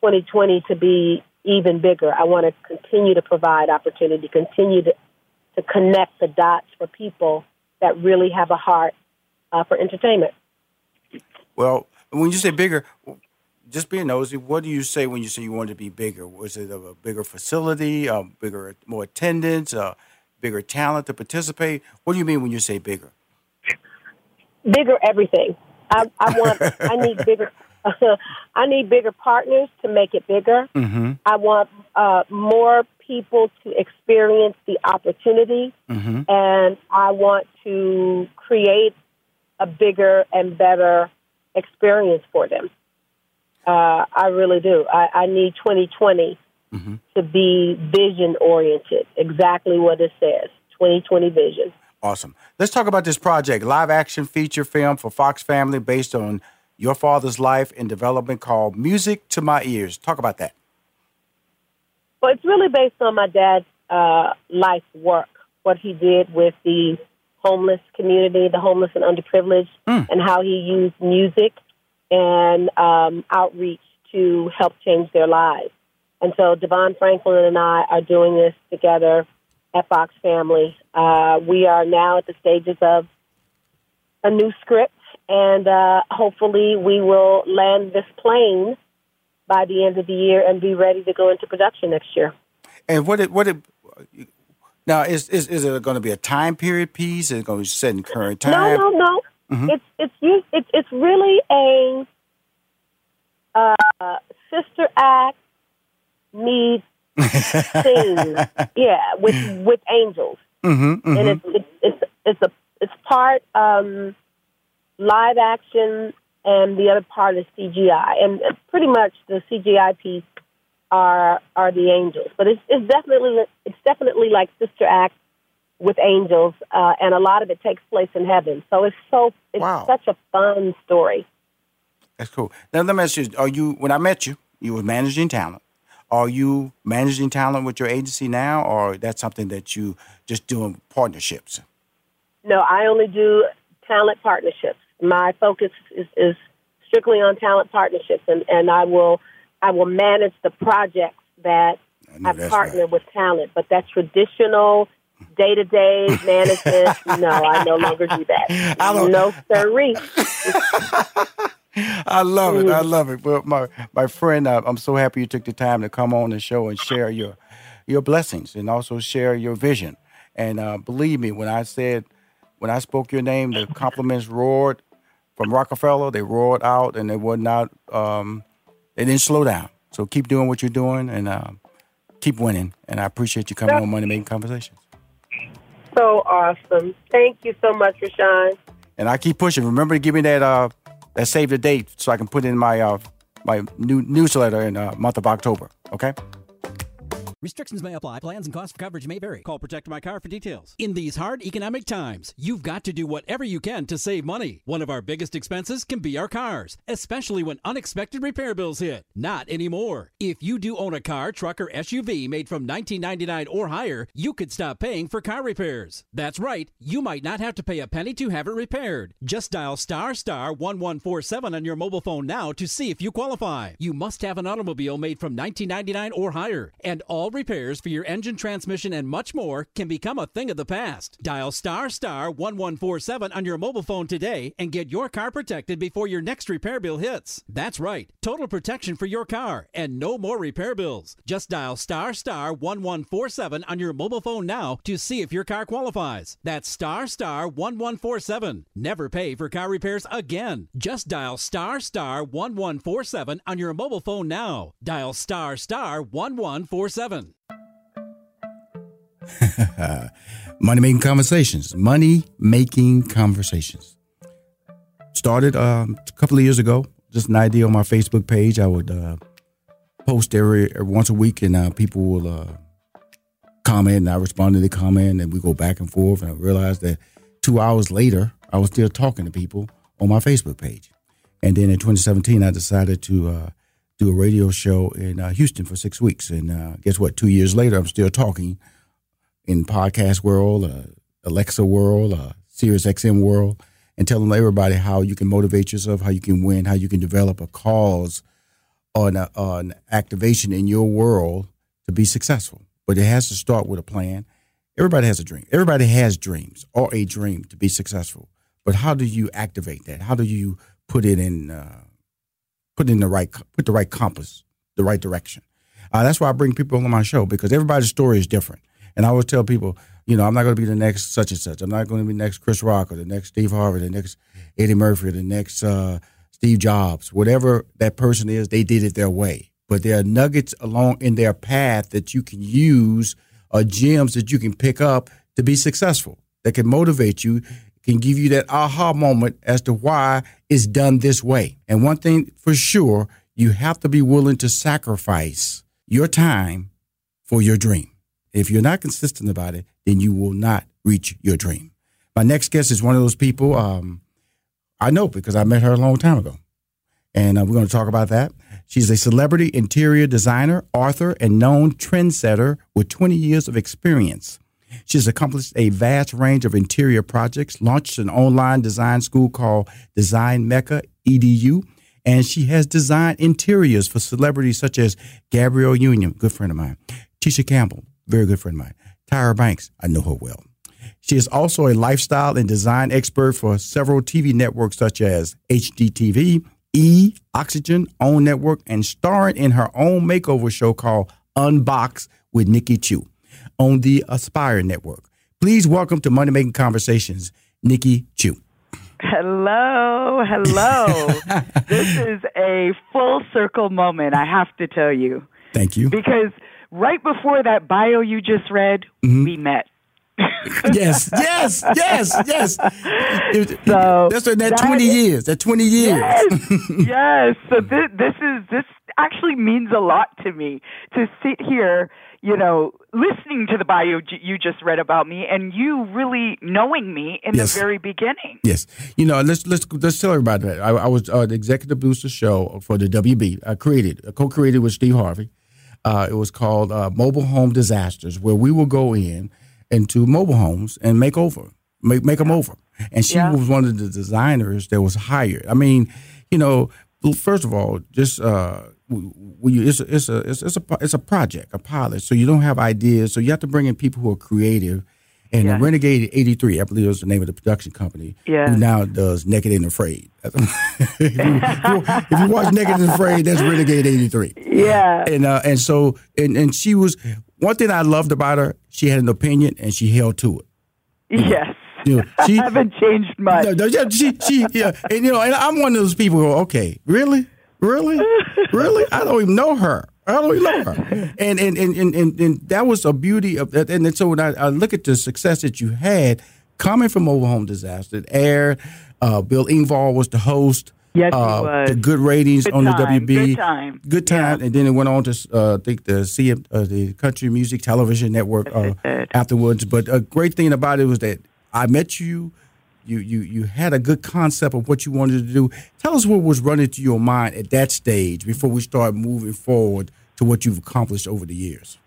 2020 to be even bigger. I want to continue to provide opportunity, continue to to connect the dots for people that really have a heart uh, for entertainment. Well, when you say bigger, just being nosy, what do you say when you say you want to be bigger? Was it a bigger facility, a bigger, more attendance, a bigger talent to participate? What do you mean when you say bigger? Bigger everything. I, I want. I need bigger. I need bigger partners to make it bigger. Mm-hmm. I want uh, more people to experience the opportunity, mm-hmm. and I want to create a bigger and better experience for them. Uh, I really do. I, I need 2020 mm-hmm. to be vision oriented, exactly what it says 2020 vision. Awesome. Let's talk about this project live action feature film for Fox Family based on your father's life and development called Music to My Ears. Talk about that. Well, it's really based on my dad's uh, life work, what he did with the homeless community, the homeless and underprivileged, mm. and how he used music and um, outreach to help change their lives. And so DeVon Franklin and I are doing this together at Fox Family. Uh, we are now at the stages of a new script, and uh, hopefully we will land this plane by the end of the year and be ready to go into production next year. And what it what it now is is is it going to be a time period piece? Is it going to be set in current time? No, no, no. Mm-hmm. It's it's it's it's really a uh, sister act meets scene, yeah, with with angels, mm-hmm, mm-hmm. and it's, it's it's it's a it's part um, live action and the other part is CGI. And pretty much the CGI piece are are the angels, but it's it's definitely it's definitely like Sister Act with angels, uh, and a lot of it takes place in heaven. So it's so it's wow. such a fun story. That's cool. Now let me ask you: Are you when I met you, you were managing talent? Are you managing talent with your agency now, or that's something that you just doing partnerships? No, I only do talent partnerships my focus is, is strictly on talent partnerships, and, and I will I will manage the projects that I, I partner right. with talent. But that traditional day to day management, no, I no longer do that. I don't, no, sirree. I love it. I mm. love it. Well, my my friend, uh, I'm so happy you took the time to come on the show and share your your blessings and also share your vision. And uh, believe me, when I said when I spoke your name, the compliments roared from Rockefeller. They roared out, and they would not. Um, they didn't slow down. So keep doing what you're doing, and uh, keep winning. And I appreciate you coming on Money Making Conversations. So awesome! Thank you so much, Rushion. And I keep pushing. Remember to give me that uh, that save the date so I can put in my uh, my new newsletter in the uh, month of October. Okay. Restrictions may apply. Plans and costs of coverage may vary. Call Protect My Car for details. In these hard economic times, you've got to do whatever you can to save money. One of our biggest expenses can be our cars, especially when unexpected repair bills hit. Not anymore. If you do own a car, truck, or SUV made from 1999 or higher, you could stop paying for car repairs. That's right. You might not have to pay a penny to have it repaired. Just dial star star 1147 on your mobile phone now to see if you qualify. You must have an automobile made from 1999 or higher, and all repairs for your engine, transmission, and much more can become a thing of the past. Dial star star 1147 on your mobile phone today and get your car protected before your next repair bill hits. That's right, total protection for your car and no more repair bills. Just dial star star 1147 on your mobile phone now to see if your car qualifies. That's star star 1147. Never pay for car repairs again. Just dial star star 1147 on your mobile phone now. Dial star star 1147. Money making conversations. Money making conversations. Started um, a couple of years ago. Just an idea on my Facebook page. I would uh, post every, every once a week, and uh, people will uh, comment, and I respond to the comment, and we go back and forth. And I realized that two hours later, I was still talking to people on my Facebook page. And then in 2017, I decided to uh, do a radio show in uh, Houston for six weeks. And uh, guess what? Two years later, I'm still talking in podcast world, uh, Alexa world, uh, Sirius XM world, and telling everybody how you can motivate yourself, how you can win, how you can develop a cause or an, uh, activation in your world to be successful. But it has to start with a plan. Everybody has a dream. Everybody has dreams or a dream to be successful. But how do you activate that? How do you put it in uh, put in the right put the right compass, the right direction? Uh, that's why I bring people on my show because everybody's story is different. And I always tell people, you know, I'm not going to be the next such and such. I'm not going to be the next Chris Rock or the next Steve Harvey, the next Eddie Murphy, the next uh, Steve Jobs. Whatever that person is, they did it their way. But there are nuggets along in their path that you can use, or gems that you can pick up to be successful. That can motivate you, can give you that aha moment as to why it's done this way. And one thing for sure, you have to be willing to sacrifice your time for your dream. If you're not consistent about it, then you will not reach your dream. My next guest is one of those people um, I know because I met her a long time ago. And uh, we're going to talk about that. She's a celebrity interior designer, author, and known trendsetter with 20 years of experience. She's accomplished a vast range of interior projects, launched an online design school called Design Mecca EDU, and she has designed interiors for celebrities such as Gabrielle Union, good friend of mine, Tisha Campbell, very good friend of mine, Tyra Banks, I know her well. She is also a lifestyle and design expert for several TV networks such as HGTV, E, Oxygen, OWN Network, and starring in her own makeover show called Unbox with Nikki Chu on the Aspire Network. Please welcome to Money Making Conversations, Nikki Chu. Hello, hello. this is a full circle moment, I have to tell you. Thank you. Because right before that bio you just read, mm-hmm. we met. yes, yes, yes, yes. So that's that, that twenty is, years. That twenty years. Yes, yes. So this, this is this actually means a lot to me to sit here, you know, listening to the bio you just read about me, and you really knowing me in yes. the very beginning. Yes, you know, let's let's let's tell everybody that I, I was uh, the executive producer show for the WB. I created, I co-created with Steve Harvey. Uh, it was called uh, Mobile Home Disasters, where we will go in into mobile homes and make over, make make them over. And she yeah. was one of the designers that was hired. I mean, you know, first of all, just uh, we, it's a, it's a it's, it's a it's a project, a pilot. So you don't have ideas. So you have to bring in people who are creative. And yeah. Renegade 83, I believe was the name of the production company, yeah. who now does Naked and Afraid. if, you, if, you, watch Naked and Afraid, that's Renegade 83. Yeah. And uh, and so, and, and she was, one thing I loved about her, she had an opinion and she held to it. Yes. You know, she I haven't changed much. No, yeah, she, she, yeah, and you know, and I'm one of those people who okay, really, really, really, I don't even know her. I don't even know her. And and and and, and, and that was a beauty of that. And so when I, I, look at the success that you had coming from Mobile Home Disaster, it aired. Uh, Bill Engvall was the host. Yes, uh, he was. The good ratings good on time. the WB. Good time. Good time. Yeah. And then it went on to, uh, I think, the CM, uh, the Country Music Television Network uh, afterwards. But a great thing about it was that I met you. You, you you had a good concept of what you wanted to do. Tell us what was running through your mind at that stage before we start moving forward to what you've accomplished over the years.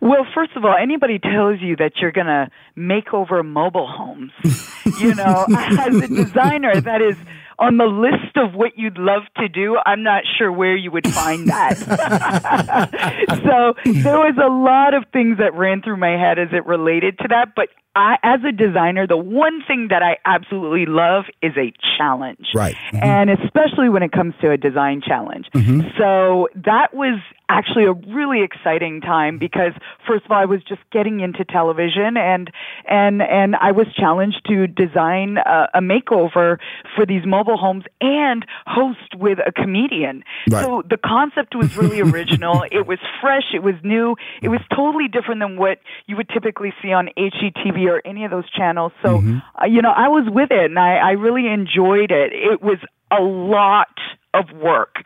Well, first of all, anybody tells you that you're going to make over mobile homes, you know, as a designer, that is on the list of what you'd love to do, I'm not sure where you would find that. so there was a lot of things that ran through my head as it related to that, but I, as a designer, the one thing that I absolutely love is a challenge. Right. Mm-hmm. And especially when it comes to a design challenge. Mm-hmm. So that was actually a really exciting time because first of all, I was just getting into television and, and, and I was challenged to design a, a makeover for these mobile homes and host with a comedian. Right. So the concept was really original. it was fresh. It was new. It was totally different than what you would typically see on HGTV or any of those channels. So, uh, you know, I was with it and I, I really enjoyed it. It was a lot of work.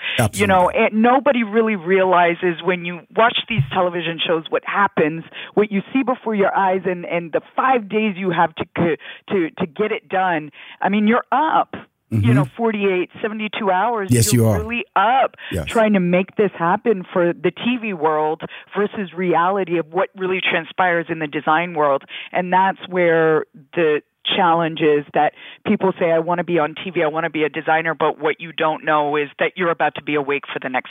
You know, and nobody really realizes when you watch these television shows what happens, what you see before your eyes and, and the five days you have to, to, to get it done. I mean, you're up. You know, mm-hmm. 48, 72 hours. Yes, you're you are. really up Yes. trying to make this happen for the TV world versus reality of what really transpires in the design world. And that's where the challenge is that people say, I want to be on TV, I want to be a designer, but what you don't know is that you're about to be awake for the next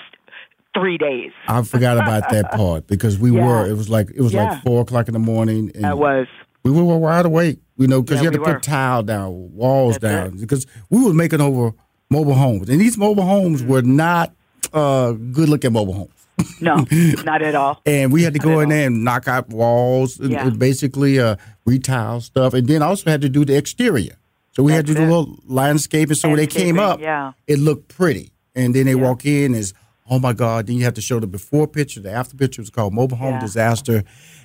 three days. I forgot about that part because we Yeah. were. It was like it was Yeah. like four o'clock in the morning. And That was. We were wide awake, you know, because Yeah, you had to we put tile down, walls down, because we were making over mobile homes, and these mobile homes were not uh, good looking mobile homes. No, not at all. And we had to go in there and knock out walls, Yeah. basically uh, retile stuff, and then also had to do the exterior. So we had to do a little landscaping. So when they came up, yeah. it looked pretty. And then they walk in is, oh my God. Then you have to show the before picture, the after picture. It's called Mobile Home Yeah. Disaster.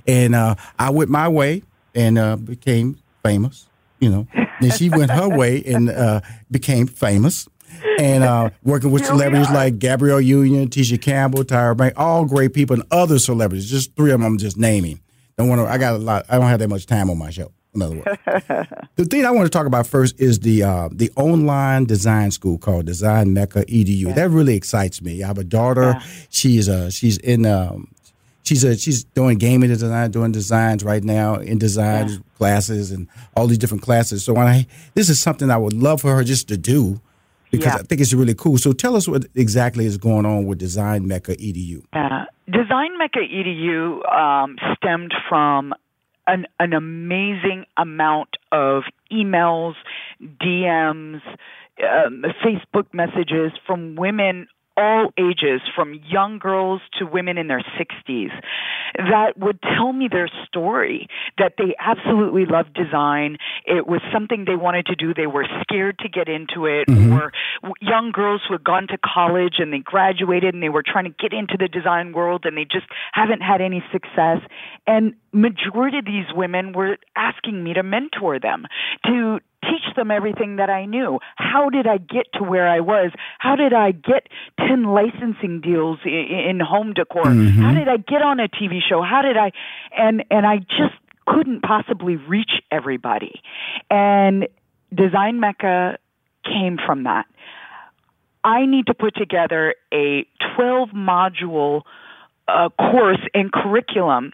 And uh, I went my way and uh, became famous, you know. then she went her way and uh, became famous. And uh, working with Here celebrities like Gabrielle Union, Tisha Campbell, Tyra Banks, all great people, and other celebrities. Just three of them I'm just naming. Don't want to. I got a lot. I don't have that much time on my show. In other words, the thing I want to talk about first is the uh, the online design school called Design Mecca Edu. That really excites me. I have a daughter. She's uh she's in um she's uh she's doing gaming design, doing designs right now in design classes and all these different classes. So when I this is something I would love for her just to do because Yeah. I think it's really cool. So tell us what exactly is going on with Design Mecca EDU. Uh, Design Mecca EDU um, stemmed from an, an amazing amount of emails, DMs, um, Facebook messages from women all ages, from young girls to women in their 60s, that would tell me their story, that they absolutely loved design. It was something they wanted to do. They were scared to get into it, mm-hmm. or young girls who had gone to college and they graduated and they were trying to get into the design world and they just haven't had any success. And majority of these women were asking me to mentor them, to teach them everything that I knew. How did I get to where I was? How did I get 10 licensing deals in, in home decor? Mhm. How did I get on a TV show? How did I and and I just couldn't possibly reach everybody. And Design Mecca came from that. I need to put together a 12 module uh, course and curriculum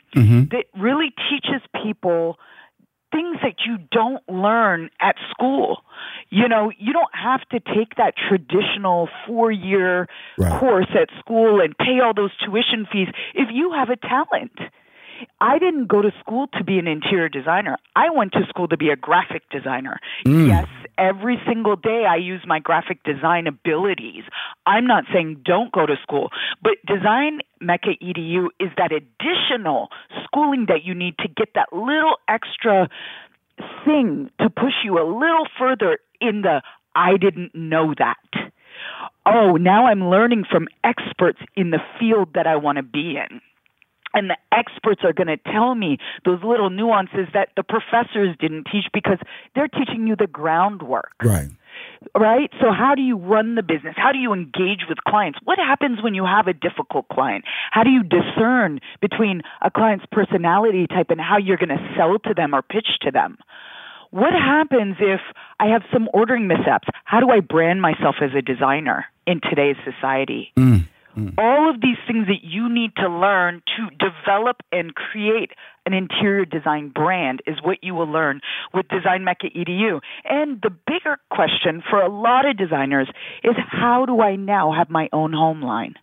that really teaches people things that you don't learn at school. You know, you don't have to take that traditional four year Right. course at school and pay all those tuition fees if you have a talent. I didn't go to school to be an interior designer. I went to school to be a graphic designer. Mm. Yes, every single day I use my graphic design abilities. I'm not saying don't go to school, but Design Mecca EDU is that additional schooling that you need to get that little extra thing to push you a little further in the I didn't know that. Oh, now I'm learning from experts in the field that I want to be in. And the experts are going to tell me those little nuances that the professors didn't teach because they're teaching you the groundwork Right. right? So how do you run the business? How do you engage with clients? What happens when you have a difficult client? How do you discern between a client's personality type and how you're going to sell to them or pitch to them? What happens if I have some ordering mishaps? How do I brand myself as a designer in today's society? Mm. All of these things that you need to learn to develop and create an interior design brand is what you will learn with Design Mecca EDU. And the bigger question for a lot of designers is how do I now have my own home line?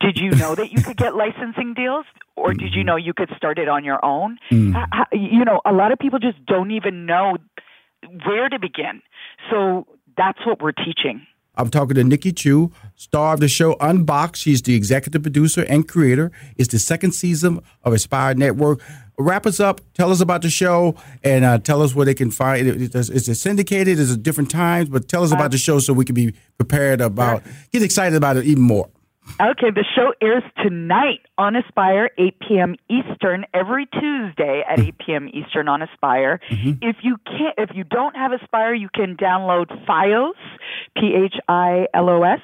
Did you know that you could get licensing deals? Or did you know you could start it on your own? Mm. You know, a lot of people just don't even know where to begin. So that's what we're teaching. I'm talking to Nikki Chu, star of the show Unbox. She's the executive producer and creator. It's the second season of Aspire Network. Wrap us up. Tell us about the show and uh, tell us where they can find it. Is it syndicated? Is it different times? But tell us about the show so we can be prepared about, get excited about it even more. Okay, the show airs tonight on Aspire, 8 p.m. Eastern, every Tuesday at 8 p.m. Eastern on Aspire. Mm-hmm. If you can't, if you don't have Aspire, you can download Philo, P H I L O S,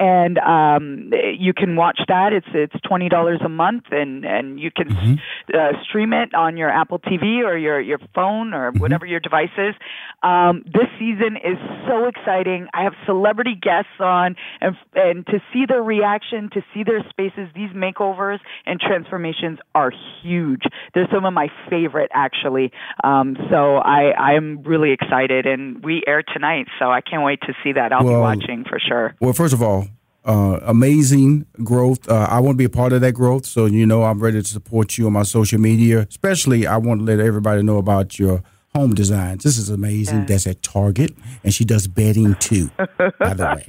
and um, you can watch that. It's it's twenty dollars a month, and and you can uh, stream it on your Apple TV or your your phone or whatever your device is. Um, this season is so exciting. I have celebrity guests on, and and to see their reaction, to see their spaces, these makeovers and transformations are huge. They're some of my favorite, actually. Um, so I I'm really excited, and we air tonight, so I can't wait to see that. I'll be watching for sure. Well, first of all, uh, amazing growth. Uh, I want to be a part of that growth. So, you know, I'm ready to support you on my social media. Especially, I want to let everybody know about your home designs. This is amazing. That's at Target. And she does bedding too, by the way.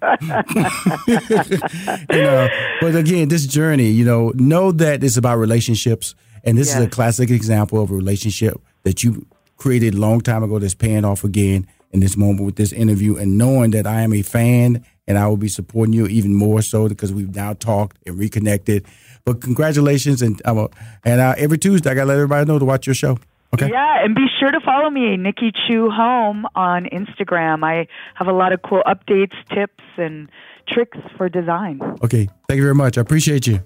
and, uh, but again, this journey, you know, know that it's about relationships. And this is a classic example of a relationship that you created a long time ago that's paying off again in this moment with this interview and knowing that I am a fan and I will be supporting you even more so because we've now talked and reconnected. But congratulations. And, um, and uh, every Tuesday, I got to let everybody know to watch your show. Okay. Yeah, and be sure to follow me, Nikki Chu Home, on Instagram. I have a lot of cool updates, tips, and tricks for design. Okay. Thank you very much. I appreciate you.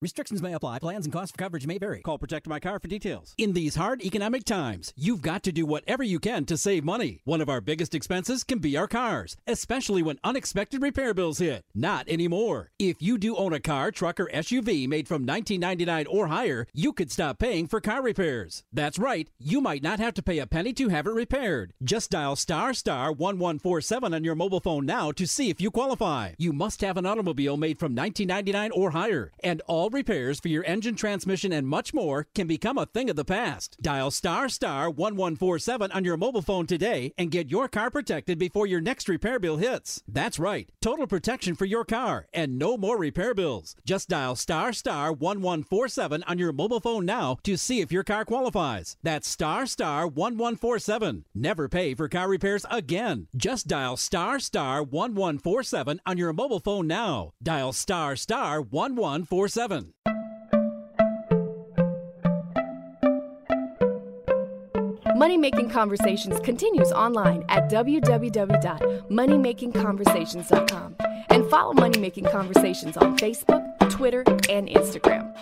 Restrictions may apply. Plans and costs for coverage may vary. Call Protect My Car for details. In these hard economic times, you've got to do whatever you can to save money. One of our biggest expenses can be our cars, especially when unexpected repair bills hit. Not anymore. If you do own a car, truck, or SUV made from 1999 or higher, you could stop paying for car repairs. That's right. You might not have to pay a penny to have it repaired. Just dial star star 1147 on your mobile phone now to see if you qualify. You must have an automobile made from 1999 or higher, and all repairs for your engine, transmission, and much more can become a thing of the past. Dial star star 1147 on your mobile phone today and get your car protected before your next repair bill hits. That's right, total protection for your car and no more repair bills. Just dial star star 1147 on your mobile phone now to see if your car qualifies. That's star star 1147. Never pay for car repairs again. Just dial star star 1147 on your mobile phone now. Dial star star 1147. Money Making Conversations continues online at www.moneymakingconversations.com and follow Money Making Conversations on Facebook, Twitter, and Instagram.